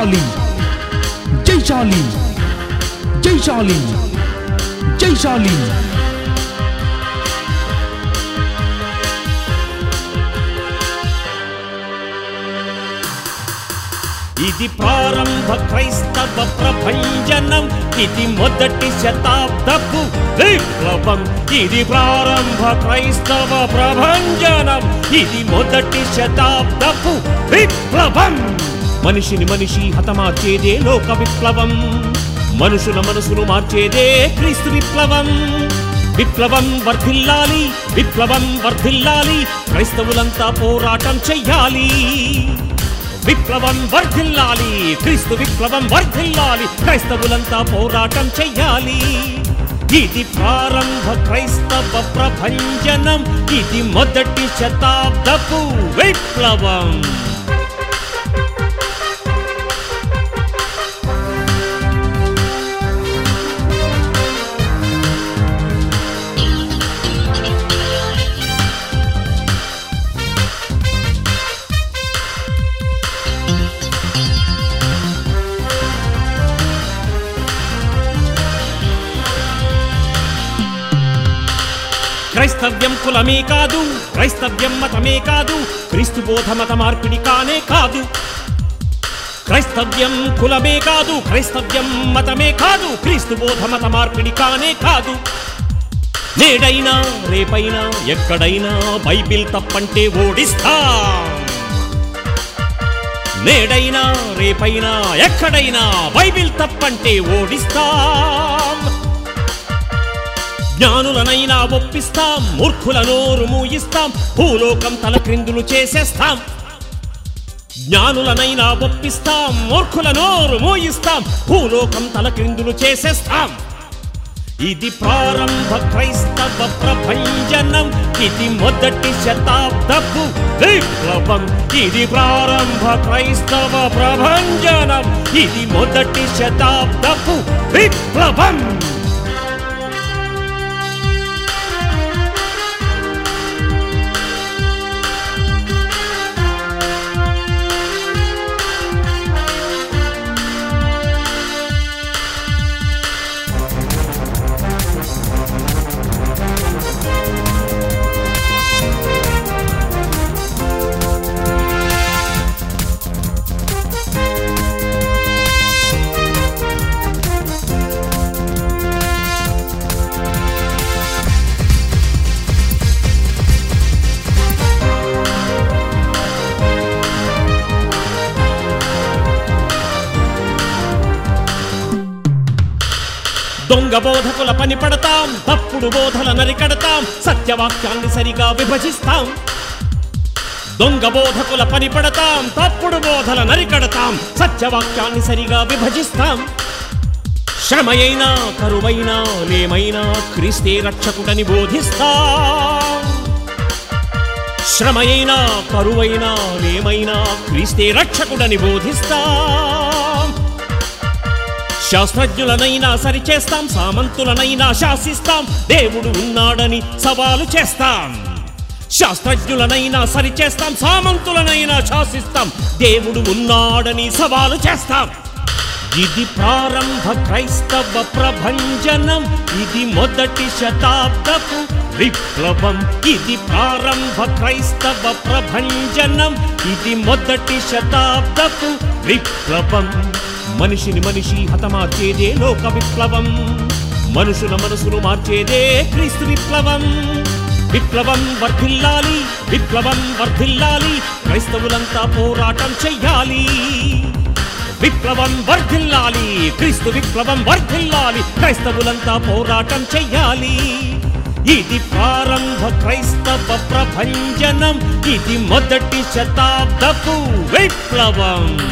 జైశాలి జైశాలి జైశాలి జైశాలి ఇది ప్రారంభ క్రైస్తవ ప్రభంజనం ఇది మొదటి శతాబ్దపు విప్లవం. ఇది ప్రారంభ క్రైస్తవ ప్రభంజనం ఇది మొదటి శతాబ్దపు విప్లవం. మనిషిని మనిషి హతమార్చేదే లోక విప్లవం. మనుషుల మనసును మార్చేదే క్రీస్తు విప్లవం. విప్లవం వర్ధిల్లాలి విప్లవం వర్ధిల్లాలి క్రైస్తవులంతా పోరాటం చెయ్యాలి. విప్లవం వర్ధిల్లాలి క్రీస్తు విప్లవం వర్ధిల్లాలి క్రైస్తవులంతా పోరాటం చెయ్యాలి. ఇది ప్రారంభ క్రైస్తవ ప్రభంజనం ఇది మొదటి శతాబ్దపు విప్లవం. క్రైస్తవ్యం కులమే కాదు క్రైస్తవ్యం మతమే కాదు క్రీస్తు బోధ మత మార్పిడి కానే కాదు. క్రైస్తవ్యం కులమే కాదు క్రైస్తవ్యం మతమే కాదు క్రీస్తు బోధ మత మార్పిడి కానే కాదు. నేడైనా రేపైనా ఎక్కడైనా బైబిల్ తప్పంటే ఓడిస్తా. నేడైనా రేపైనా ఎక్కడైనా బైబిల్ తప్పంటే ఓడిస్తాం. జ్ఞానులనైనా ఒప్పిస్తాం మూర్ఖుల నోరు మూయిస్తాం భూలోకం తల క్రిందులు చేసేస్తాం. జ్ఞానులనైనా ఒప్పిస్తాం మూర్ఖుల నోరు మూయిస్తాం భూలోకం తల క్రిందులు చేసేస్తాం. ఇది ప్రారంభ క్రైస్తవ ప్రభంజనం ఇది మొదటి శతాబ్దపు విప్లవం. ఇది ప్రారంభ క్రైస్తవ ప్రభంజనం ఇది మొదటి శతాబ్దపు విప్లవం. బోధకుల పని పడతాం. తప్పుడు బోధల నరికడతాం సత్యవాక్యాన్ని సరిగా విభజిస్తాం. దొంగ బోధకుల పని పడతాం. తప్పుడు బోధల నరికడతాం సత్యవాక్యాన్ని సరిగా విభజిస్తాం. శ్రమయైనా కరువైనా లేమైనా క్రీస్తే రక్షకుడని బోధిస్తాం. శ్రమయైనా కరువైనా లేమైనా క్రీస్తే రక్షకుడని బోధిస్తాం. శాస్త్రజ్ఞులనైనా సరిచేస్తాం సామంతులనైనా శాసిస్తాం దేవుడు ఉన్నాడని సవాలు చేస్తాం. శాస్త్రజ్ఞులనైనా సరిచేస్తాం సామంతులనైనా శాసిస్తాం దేవుడు ఉన్నాడని సవాలు చేస్తాం. ఇది ప్రారంభ క్రైస్తవ ప్రభంజనం ఇది మొదటి శతాబ్దపు విప్లవం. ఇది ప్రారంభ క్రైస్తవ ప్రభంజనం ఇది మొదటి శతాబ్దపు విప్లవం. మనిషిని మనిషి హతమార్చేదే లోక విప్లవం. మనుషుల మనసును మార్చేదే క్రీస్తు విప్లవం. విప్లవం వర్ధిల్లాలి విప్లవం వర్ధిల్లాలి క్రైస్తవులంతా పోరాటం చెయ్యాలి. విప్లవం వర్ధిల్లాలి క్రీస్తు విప్లవం వర్ధిల్లాలి క్రైస్తవులంతా పోరాటం చెయ్యాలి. ఇది ప్రారంభ క్రైస్తవ ప్రభంజనం ఇది మొదటి శతాబ్దపు విప్లవం.